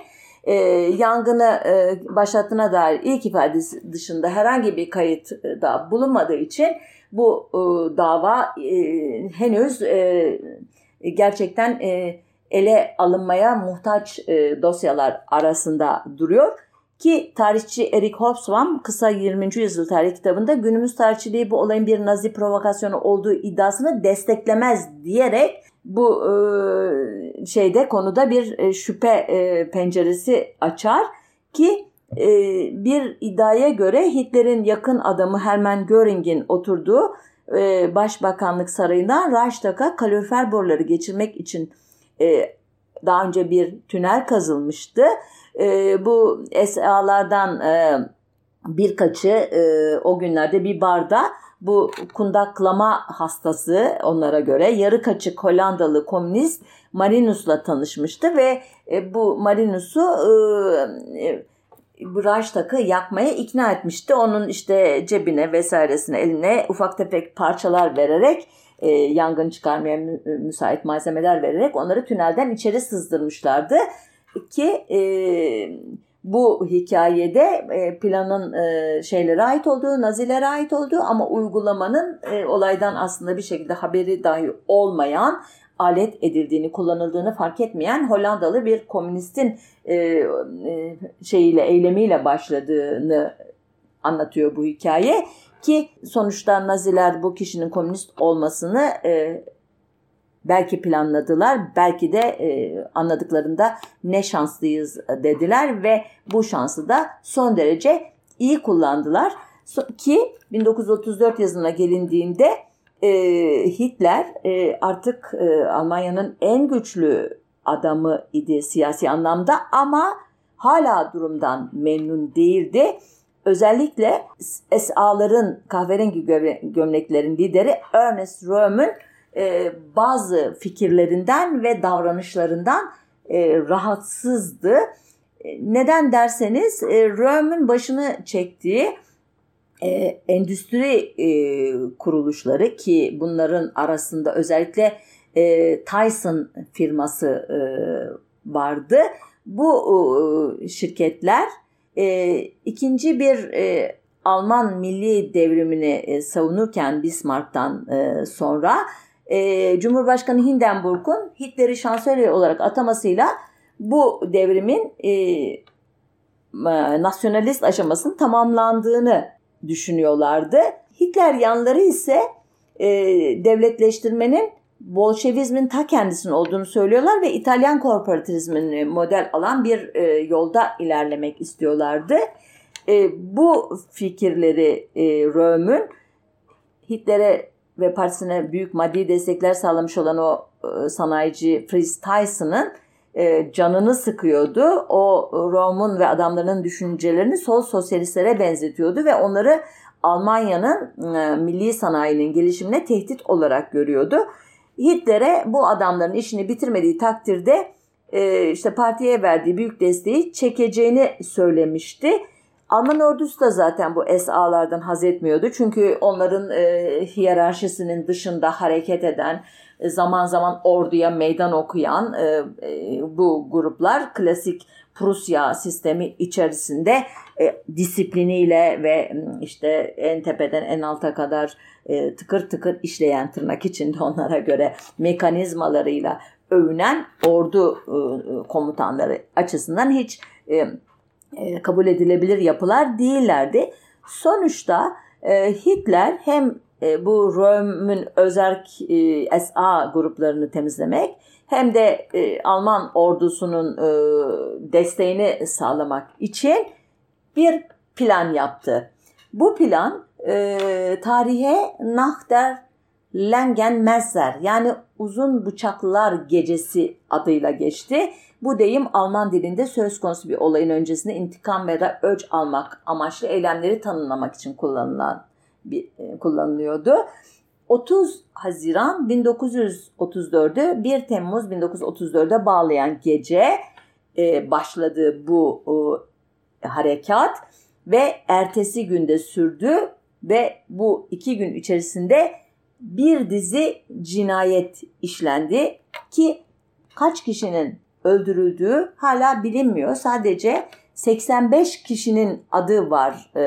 e, yangını e, başlattığına dair ilk ifadesi dışında herhangi bir kayıt da bulunmadığı için bu e, dava e, henüz e, gerçekten e, ele alınmaya muhtaç e, dosyalar arasında duruyor. Ki tarihçi Eric Hobsbawm kısa 20. yüzyıl tarih kitabında günümüz tarihçiliği bu olayın bir nazi provokasyonu olduğu iddiasını desteklemez diyerek bu e, şeyde konuda bir e, şüphe e, penceresi açar ki e, bir iddiaya göre Hitler'in yakın adamı Hermann Göring'in oturduğu e, Başbakanlık Sarayı'ndan Reichstag'a kalorifer boruları geçirmek için e, daha önce bir tünel kazılmıştı. E, bu SA'lardan e, birkaçı e, o günlerde bir barda bu kundaklama hastası onlara göre yarı kaçık Hollandalı komünist Marinus'la tanışmıştı ve e, bu Marinus'u e, e, Reichstag'ı yakmaya ikna etmişti. Onun işte cebine vesairesine eline ufak tefek parçalar vererek e, yangın çıkarmaya müsait malzemeler vererek onları tünelden içeri sızdırmışlardı ki e, bu hikayede e, planın e, şeylere ait olduğu, Nazilere ait olduğu ama uygulamanın e, olaydan aslında bir şekilde haberi dahi olmayan alet edildiğini, kullanıldığını fark etmeyen Hollandalı bir komünistin şeyiyle, eylemiyle başladığını anlatıyor bu hikaye ki sonuçta Naziler bu kişinin komünist olmasını e, belki planladılar, belki de e, anladıklarında ne şanslıyız dediler ve bu şansı da son derece iyi kullandılar. Ki 1934 yazına gelindiğinde e, Hitler e, artık e, Almanya'nın en güçlü adamı idi siyasi anlamda ama hala durumdan memnun değildi. Özellikle SA'ların kahverengi gömleklerin lideri Ernest Röhm'ün e, bazı fikirlerinden ve davranışlarından e, rahatsızdı. E, neden derseniz e, Röhm'ün başını çektiği e, endüstri e, kuruluşları ki bunların arasında özellikle e, Tyson firması e, vardı. Bu e, şirketler e, ikinci bir e, Alman milli devrimini e, savunurken Bismarck'tan e, sonra e, Cumhurbaşkanı Hindenburg'un Hitler'i şansölye olarak atamasıyla bu devrimin e, nasyonalist aşamasının tamamlandığını düşünüyorlardı. Hitler yanları ise e, devletleştirmenin Bolşevizmin ta kendisinin olduğunu söylüyorlar ve İtalyan korporatizmini model alan bir e, yolda ilerlemek istiyorlardı. E, bu fikirleri e, Röhm'ün Hitler'e ve partisine büyük maddi destekler sağlamış olan o e, sanayici Fritz Tyson'ın e, canını sıkıyordu. O Rom'un ve adamlarının düşüncelerini sol sosyalistlere benzetiyordu ve onları Almanya'nın e, milli sanayinin gelişimine tehdit olarak görüyordu. Hitler'e bu adamların işini bitirmediği takdirde e, işte partiye verdiği büyük desteği çekeceğini söylemişti. Alman ordusu da zaten bu SA'lardan haz etmiyordu. Çünkü onların e, hiyerarşisinin dışında hareket eden, e, zaman zaman orduya meydan okuyan e, e, bu gruplar klasik Prusya sistemi içerisinde e, disipliniyle ve işte en tepeden en alta kadar e, tıkır tıkır işleyen tırnak içinde onlara göre mekanizmalarıyla övünen ordu e, komutanları açısından hiç e, e, kabul edilebilir yapılar değillerdi. Sonuçta e, Hitler hem e, bu Röm'ün özerk SA gruplarını temizlemek hem de Alman ordusunun desteğini sağlamak için bir plan yaptı. Bu plan tarihe Nach der Langenmesser yani uzun bıçaklar gecesi adıyla geçti. Bu deyim Alman dilinde söz konusu bir olayın öncesinde intikam veya öç almak amaçlı eylemleri tanımlamak için kullanılan bir, e, kullanılıyordu. 30 Haziran 1934'ü 1 Temmuz 1934'e bağlayan gece e, başladı bu e, harekat ve ertesi günde sürdü ve bu iki gün içerisinde bir dizi cinayet işlendi ki kaç kişinin öldürüldüğü hala bilinmiyor. Sadece 85 kişinin adı var e,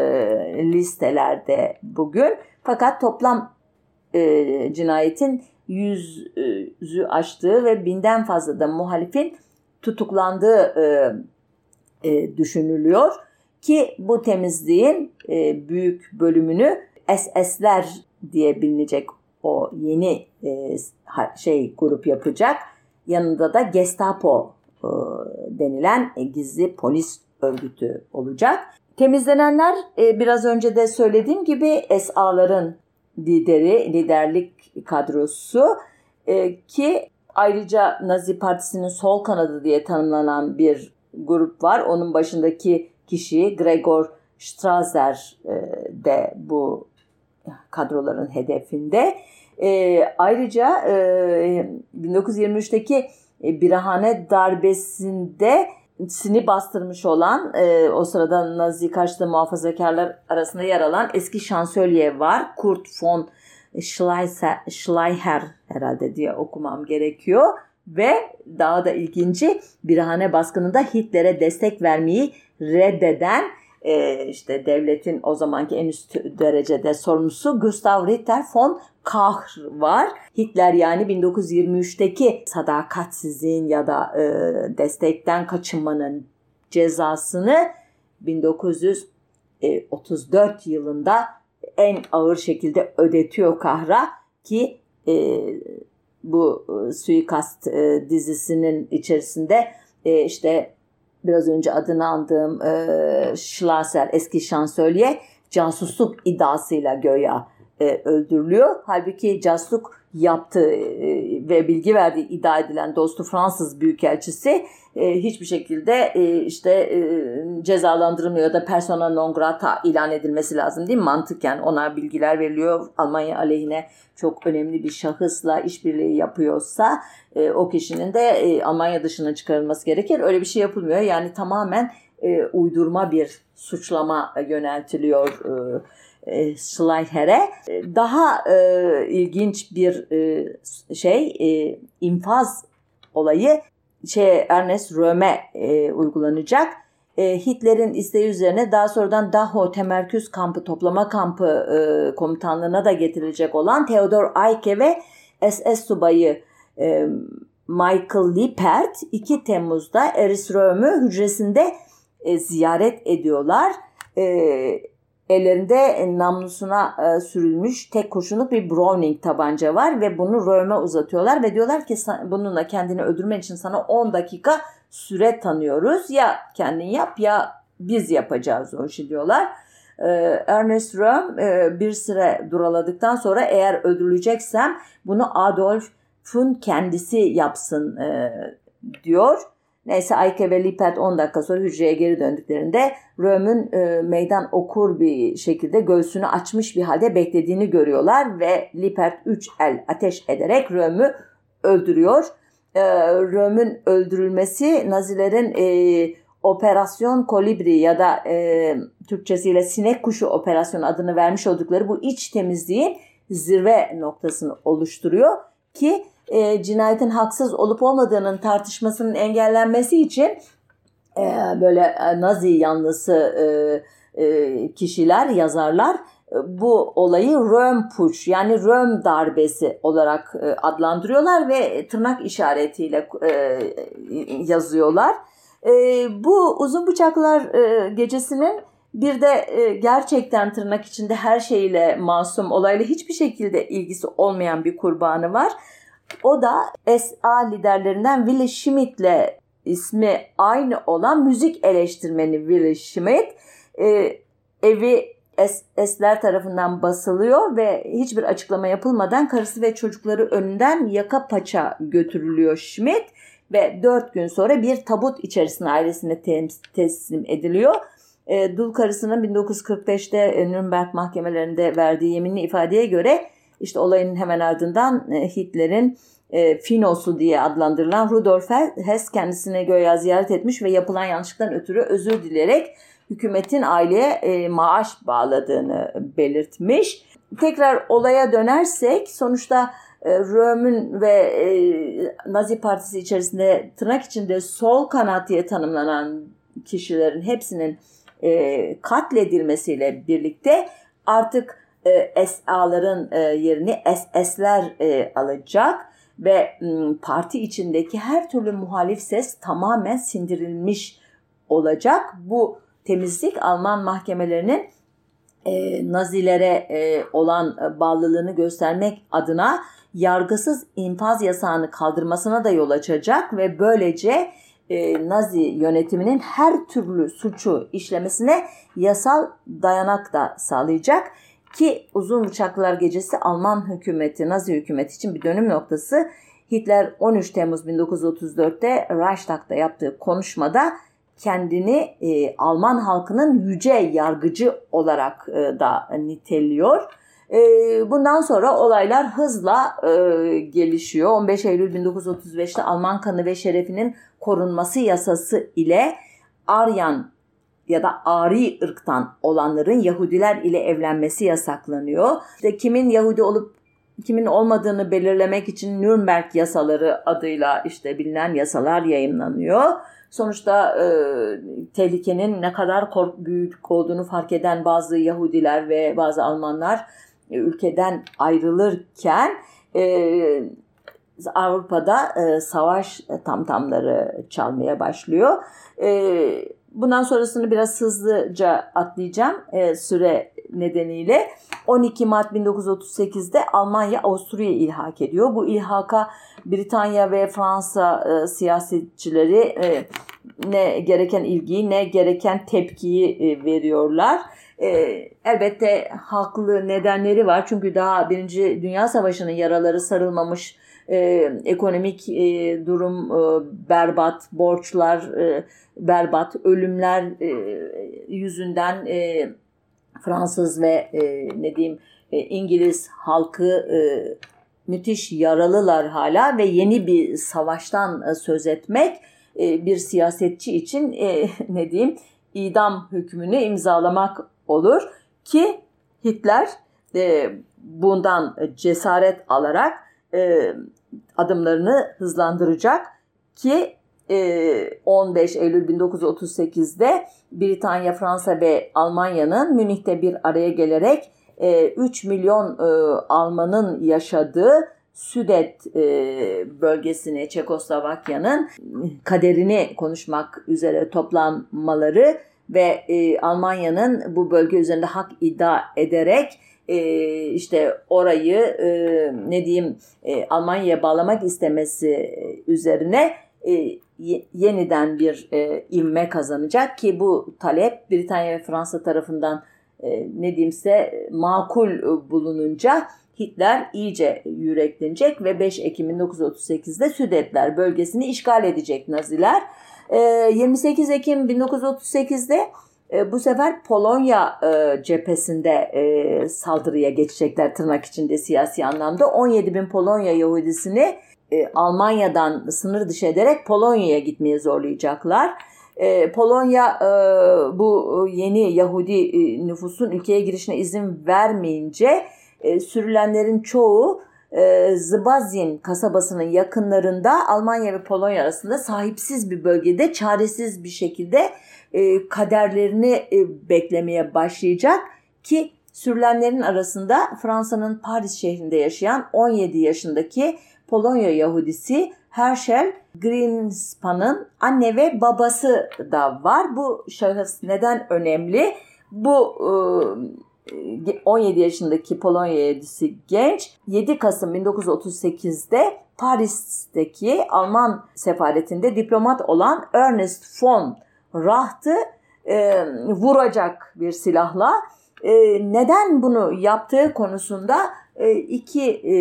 listelerde bugün. Fakat toplam e, cinayetin yüzü aştığı ve binden fazla da muhalifin tutuklandığı e, e, düşünülüyor ki bu temizliğin e, büyük bölümünü SS'ler diye bilinecek o yeni e, şey grup yapacak. Yanında da Gestapo e, denilen e, gizli polis örgütü olacak. Temizlenenler e, biraz önce de söylediğim gibi SA'ların lideri, liderlik kadrosu ki ayrıca Nazi Partisi'nin sol kanadı diye tanımlanan bir grup var. Onun başındaki kişi Gregor Strasser de bu kadroların hedefinde. E, ayrıca e, 1923'teki e, Birahane darbesinde sini bastırmış olan e, o sırada Nazi karşıtı muhafazakarlar arasında yer alan eski şansölye var. Kurt von Schleicher, Schleicher herhalde diye okumam gerekiyor. Ve daha da ilginci Birahane baskınında Hitler'e destek vermeyi reddeden e, işte devletin o zamanki en üst derecede sorumlusu Gustav Ritter von Kahr var. Hitler yani 1923'teki sadakatsizliğin ya da e, destekten kaçınmanın cezasını 1934 yılında en ağır şekilde ödetiyor Kahr'a ki e, bu e, suikast e, dizisinin içerisinde e, işte biraz önce adını andığım e, Schlosser eski şansölye casusluk iddiasıyla göya e, öldürülüyor. Halbuki casusluk yaptığı e, ve bilgi verdiği iddia edilen dostu Fransız Büyükelçisi e, hiçbir şekilde e, işte cezalandırılmıyor da persona non grata ilan edilmesi lazım değil mi? Mantıken ona bilgiler veriliyor. Almanya aleyhine çok önemli bir şahısla işbirliği yapıyorsa o kişinin de Almanya dışına çıkarılması gerekir. Öyle bir şey yapılmıyor. Yani tamamen uydurma bir suçlama yöneltiliyor e, e, Schleicher'e. Daha e, ilginç bir e, şey e, infaz olayı şey Ernest Röme e, uygulanacak. E, Hitler'in isteği üzerine daha sonradan Dachau temerküz kampı, toplama kampı e, komutanlığına da getirilecek olan Theodor Eicke ve SS subayı e, Michael Lippert 2 Temmuz'da Eris Röme hücresinde e, ziyaret ediyorlar. E, Ellerinde namlusuna e, sürülmüş tek kurşunluk bir Browning tabanca var ve bunu Röme uzatıyorlar ve diyorlar ki bununla kendini öldürmen için sana 10 dakika süre tanıyoruz. Ya kendin yap ya biz yapacağız o işi diyorlar. E, Ernest Röhm e, bir süre duraladıktan sonra eğer öldürüleceksem bunu Adolf'un kendisi yapsın diyor Neyse Ayke ve Lippert 10 dakika sonra hücreye geri döndüklerinde Röm'ün e, meydan okur bir şekilde göğsünü açmış bir halde beklediğini görüyorlar ve Lippert 3 el ateş ederek Röm'ü öldürüyor. E, Röm'ün öldürülmesi Nazilerin e, Operasyon Kolibri ya da e, Türkçesiyle sinek kuşu operasyon adını vermiş oldukları bu iç temizliğin zirve noktasını oluşturuyor ki e, cinayetin haksız olup olmadığının tartışmasının engellenmesi için e, böyle e, Nazi yanlısı e, e, kişiler, yazarlar e, bu olayı Röhm Puç yani Röhm darbesi olarak e, adlandırıyorlar ve tırnak işaretiyle e, yazıyorlar. Bu uzun bıçaklar gecesinin bir de gerçekten tırnak içinde her şeyle masum olayla hiçbir şekilde ilgisi olmayan bir kurbanı var. O da SA liderlerinden Willy Schmidt'le ismi aynı olan müzik eleştirmeni Willy Schmidt e, evi Esler tarafından basılıyor ve hiçbir açıklama yapılmadan karısı ve çocukları önünden yaka paça götürülüyor Schmidt ve dört gün sonra bir tabut içerisinde ailesine teslim ediliyor. E, dul karısının 1945'te Nürnberg mahkemelerinde verdiği yeminli ifadeye göre işte olayın hemen ardından e, Hitler'in e, Finosu diye adlandırılan Rudolf Hess kendisine göya ziyaret etmiş ve yapılan yanlışlıktan ötürü özür dileyerek hükümetin aileye e, maaş bağladığını belirtmiş. Tekrar olaya dönersek sonuçta e, Röm'ün ve e, Nazi Partisi içerisinde tırnak içinde sol kanat diye tanımlanan kişilerin hepsinin e, katledilmesiyle birlikte artık e, SA'ların e, yerini SS'ler e, alacak ve parti içindeki her türlü muhalif ses tamamen sindirilmiş olacak. Bu temizlik Alman mahkemelerinin e, Nazilere olan bağlılığını göstermek adına yargısız infaz yasağını kaldırmasına da yol açacak ve böylece Nazi yönetiminin her türlü suçu işlemesine yasal dayanak da sağlayacak ki uzun uçaklar gecesi Alman hükümeti, Nazi hükümeti için bir dönüm noktası. Hitler 13 Temmuz 1934'te Reichstag'da yaptığı konuşmada kendini e, Alman halkının yüce yargıcı olarak e, da niteliyor. E, bundan sonra olaylar hızla e, gelişiyor. 15 Eylül 1935'te Alman kanı ve şerefinin korunması yasası ile Aryan ya da Ari ırktan olanların Yahudiler ile evlenmesi yasaklanıyor. İşte kimin Yahudi olup kimin olmadığını belirlemek için Nürnberg yasaları adıyla işte bilinen yasalar yayınlanıyor. Sonuçta e, tehlikenin ne kadar kork büyük olduğunu fark eden bazı Yahudiler ve bazı Almanlar e, ülkeden ayrılırken e, Avrupa'da e, savaş tamtamları çalmaya başlıyor. E, bundan sonrasını biraz hızlıca atlayacağım e, süre nedeniyle. 12 Mart 1938'de Almanya Avusturya'ya ilhak ediyor. Bu ilhaka Britanya ve Fransa e, siyasetçileri e, ne gereken ilgiyi ne gereken tepkiyi e, veriyorlar. E, elbette haklı nedenleri var çünkü daha Birinci Dünya Savaşı'nın yaraları sarılmamış e, ekonomik e, durum e, berbat, borçlar e, berbat, ölümler e, yüzünden e, Fransız ve e, ne diyeyim e, İngiliz halkı e, müthiş yaralılar hala ve yeni bir savaştan e, söz etmek e, bir siyasetçi için e, (laughs) ne diyeyim idam hükmünü imzalamak olur ki Hitler bundan cesaret alarak adımlarını hızlandıracak ki 15 e, Eylül 1938'de Britanya, Fransa ve Almanya'nın Münih'te bir araya gelerek 3 e, milyon Almanın yaşadığı Südet bölgesini Çekoslovakya'nın kaderini konuşmak üzere toplanmaları ve Almanya'nın bu bölge üzerinde hak iddia ederek işte orayı ne diyeyim Almanya'ya bağlamak istemesi üzerine yeniden bir e, ivme kazanacak ki bu talep Britanya ve Fransa tarafından e, ne diyeyimse makul e, bulununca Hitler iyice yüreklenecek ve 5 Ekim 1938'de Südetler bölgesini işgal edecek Naziler. 28 Ekim 1938'de bu sefer Polonya cephesinde saldırıya geçecekler tırnak içinde siyasi anlamda. 17 bin Polonya Yahudisini Almanya'dan sınır dışı ederek Polonya'ya gitmeye zorlayacaklar. Polonya bu yeni Yahudi nüfusun ülkeye girişine izin vermeyince sürülenlerin çoğu Zbazin kasabasının yakınlarında Almanya ve Polonya arasında sahipsiz bir bölgede çaresiz bir şekilde kaderlerini beklemeye başlayacak ki sürülenlerin arasında Fransa'nın Paris şehrinde yaşayan 17 yaşındaki Polonya Yahudisi Herschel Greenspan'ın anne ve babası da var. Bu şahıs neden önemli? Bu 17 yaşındaki Polonya Yahudisi genç 7 Kasım 1938'de Paris'teki Alman sefaretinde diplomat olan Ernest von Raht'ı e, vuracak bir silahla. E, neden bunu yaptığı konusunda e, iki e,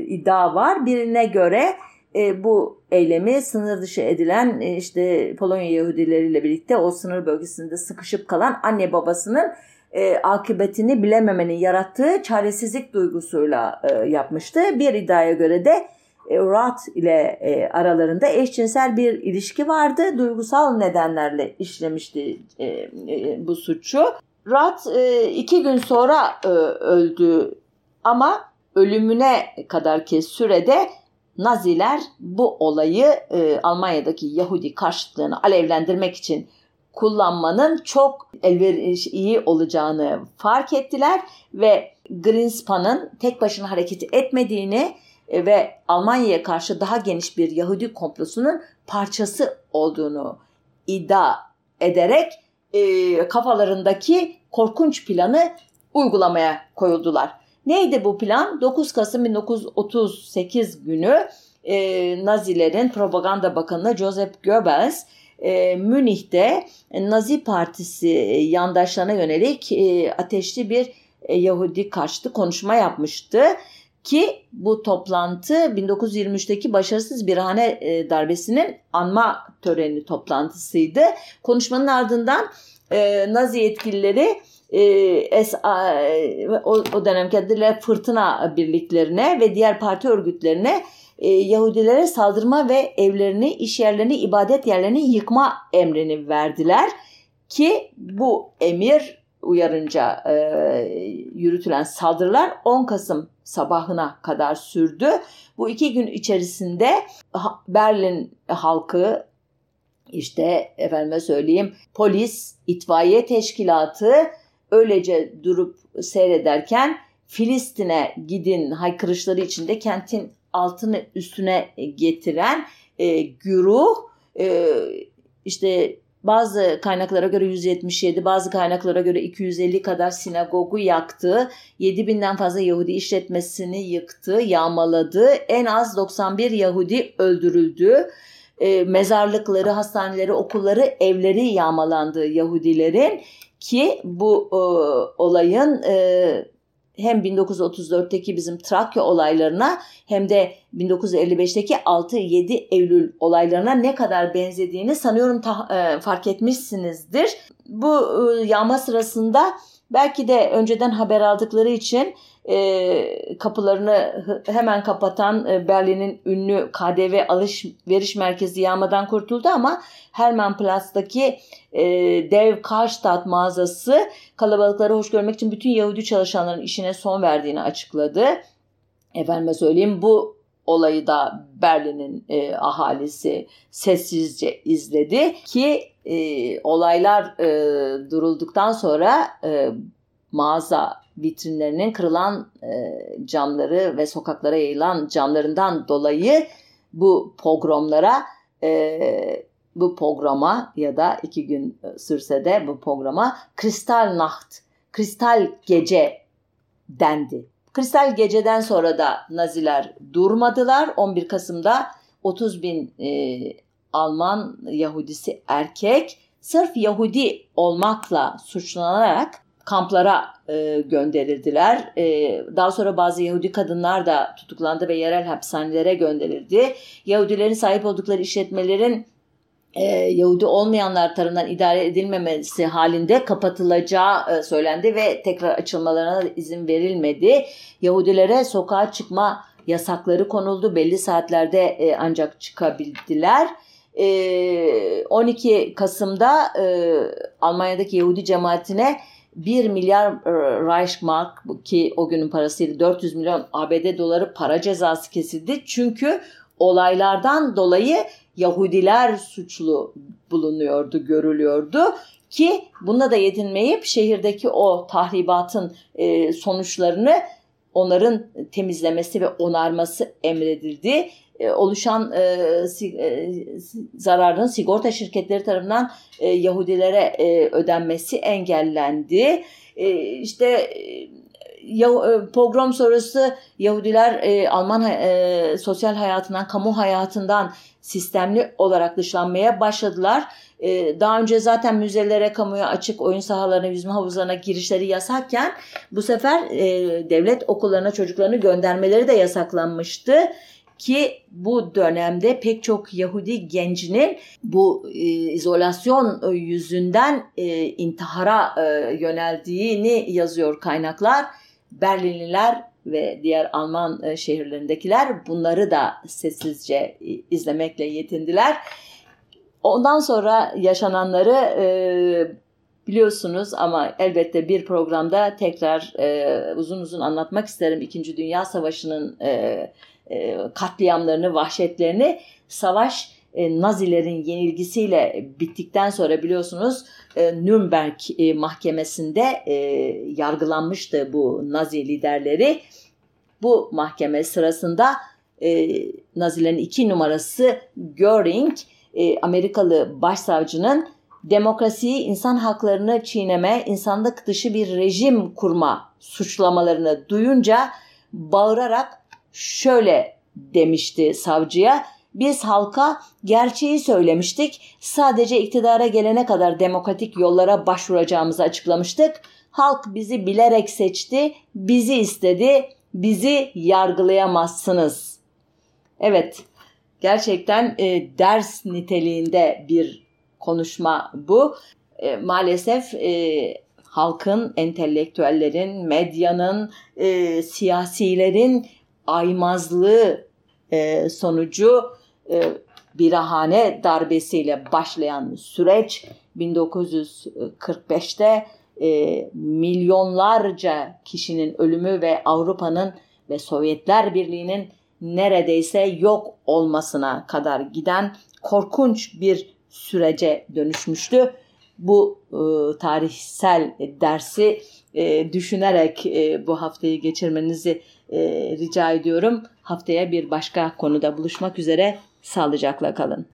iddia var. Birine göre e, bu eylemi sınır dışı edilen e, işte Polonya Yahudileriyle birlikte o sınır bölgesinde sıkışıp kalan anne babasının e, akıbetini bilememenin yarattığı çaresizlik duygusuyla e, yapmıştı. Bir iddiaya göre de e, Roth ile e, aralarında eşcinsel bir ilişki vardı. Duygusal nedenlerle işlemişti e, e, bu suçu. Roth e, iki gün sonra e, öldü ama ölümüne kadar ki sürede Naziler bu olayı e, Almanya'daki Yahudi karşıtlığını alevlendirmek için kullanmanın çok elveriş iyi olacağını fark ettiler ve Greenspan'ın tek başına hareket etmediğini e, ve Almanya'ya karşı daha geniş bir Yahudi komplosunun parçası olduğunu iddia ederek e, kafalarındaki korkunç planı uygulamaya koyuldular. Neydi bu plan? 9 Kasım 1938 günü e, Nazilerin propaganda bakanı Joseph Goebbels e, Münih'te Nazi Partisi yandaşlarına yönelik e, ateşli bir e, Yahudi karşıtı konuşma yapmıştı. Ki bu toplantı 1923'teki başarısız bir hane e, darbesinin anma töreni toplantısıydı. Konuşmanın ardından e, Nazi yetkilileri e, SA, e, o, o dönemki adıyla fırtına birliklerine ve diğer parti örgütlerine e, Yahudilere saldırma ve evlerini, iş yerlerini, ibadet yerlerini yıkma emrini verdiler ki bu emir uyarınca e, yürütülen saldırılar 10 Kasım sabahına kadar sürdü. Bu iki gün içerisinde Berlin halkı işte efendime söyleyeyim polis, itfaiye teşkilatı öylece durup seyrederken Filistin'e gidin haykırışları içinde kentin altını üstüne getiren e, güruh e, işte bazı kaynaklara göre 177, bazı kaynaklara göre 250 kadar sinagogu yaktı. 7000'den fazla Yahudi işletmesini yıktı, yağmaladı. En az 91 Yahudi öldürüldü. E, mezarlıkları, hastaneleri, okulları, evleri yağmalandı Yahudilerin ki bu e, olayın e, hem 1934'teki bizim Trakya olaylarına hem de 1955'teki 6-7 Eylül olaylarına ne kadar benzediğini sanıyorum ta, e, fark etmişsinizdir. Bu e, yağma sırasında belki de önceden haber aldıkları için e, kapılarını hemen kapatan e, Berlin'in ünlü KDV alışveriş merkezi yağmadan kurtuldu ama Hermannplatz'taki e, dev Karstadt mağazası kalabalıkları hoş görmek için bütün Yahudi çalışanların işine son verdiğini açıkladı. Efendime söyleyeyim bu olayı da Berlin'in e, ahalisi sessizce izledi ki e, olaylar e, durulduktan sonra e, mağaza vitrinlerinin kırılan e, camları ve sokaklara yayılan camlarından dolayı bu pogromlara e, bu programa ya da iki gün sürse de bu programa Kristal Nacht, Kristal Gece dendi. Kristal Gece'den sonra da Naziler durmadılar. 11 Kasım'da 30 bin e, Alman Yahudisi erkek sırf Yahudi olmakla suçlanarak kamplara e, gönderildiler. E, daha sonra bazı Yahudi kadınlar da tutuklandı ve yerel hapishanelere gönderildi. Yahudilerin sahip oldukları işletmelerin e, Yahudi olmayanlar tarafından idare edilmemesi halinde kapatılacağı e, söylendi ve tekrar açılmalarına izin verilmedi. Yahudilere sokağa çıkma yasakları konuldu. Belli saatlerde e, ancak çıkabildiler. 12 Kasım'da Almanya'daki Yahudi cemaatine 1 milyar Reichsmark ki o günün parasıyla 400 milyon ABD doları para cezası kesildi. Çünkü olaylardan dolayı Yahudiler suçlu bulunuyordu, görülüyordu ki bununla da yetinmeyip şehirdeki o tahribatın e, sonuçlarını onların temizlemesi ve onarması emredildi. E, oluşan e, e, zararın sigorta şirketleri tarafından Yahudilere ödenmesi engellendi. İşte pogrom sonrası Yahudiler e, Alman e, sosyal hayatından, kamu hayatından sistemli olarak dışlanmaya başladılar. E, daha önce zaten müzelere, kamuya açık oyun sahalarına, yüzme havuzlarına girişleri yasakken bu sefer e, devlet okullarına çocuklarını göndermeleri de yasaklanmıştı ki bu dönemde pek çok Yahudi gencinin bu e, izolasyon yüzünden e, intihara e, yöneldiğini yazıyor kaynaklar. Berlinliler ve diğer Alman e, şehirlerindekiler bunları da sessizce e, izlemekle yetindiler. Ondan sonra yaşananları e, biliyorsunuz ama elbette bir programda tekrar uzun uzun anlatmak isterim. İkinci Dünya Savaşı'nın katliamlarını, vahşetlerini. Savaş e, Nazilerin yenilgisiyle bittikten sonra biliyorsunuz e, Nürnberg e, mahkemesinde e, yargılanmıştı bu Nazi liderleri. Bu mahkeme sırasında e, Nazilerin iki numarası Göring, e, Amerikalı başsavcının demokrasiyi, insan haklarını çiğneme, insanlık dışı bir rejim kurma suçlamalarını duyunca bağırarak şöyle demişti savcıya biz halka gerçeği söylemiştik. Sadece iktidara gelene kadar demokratik yollara başvuracağımızı açıklamıştık. Halk bizi bilerek seçti, bizi istedi, bizi yargılayamazsınız. Evet, gerçekten e, ders niteliğinde bir konuşma bu. E, maalesef e, halkın, entelektüellerin, medyanın, e, siyasilerin aymazlığı e, sonucu e, birahane darbesiyle başlayan süreç 1945'te e, milyonlarca kişinin ölümü ve Avrupa'nın ve Sovyetler Birliği'nin neredeyse yok olmasına kadar giden korkunç bir sürece dönüşmüştü. Bu e, tarihsel dersi e, düşünerek e, bu haftayı geçirmenizi e, rica ediyorum. Haftaya bir başka konuda buluşmak üzere. Sağlıcakla kalın.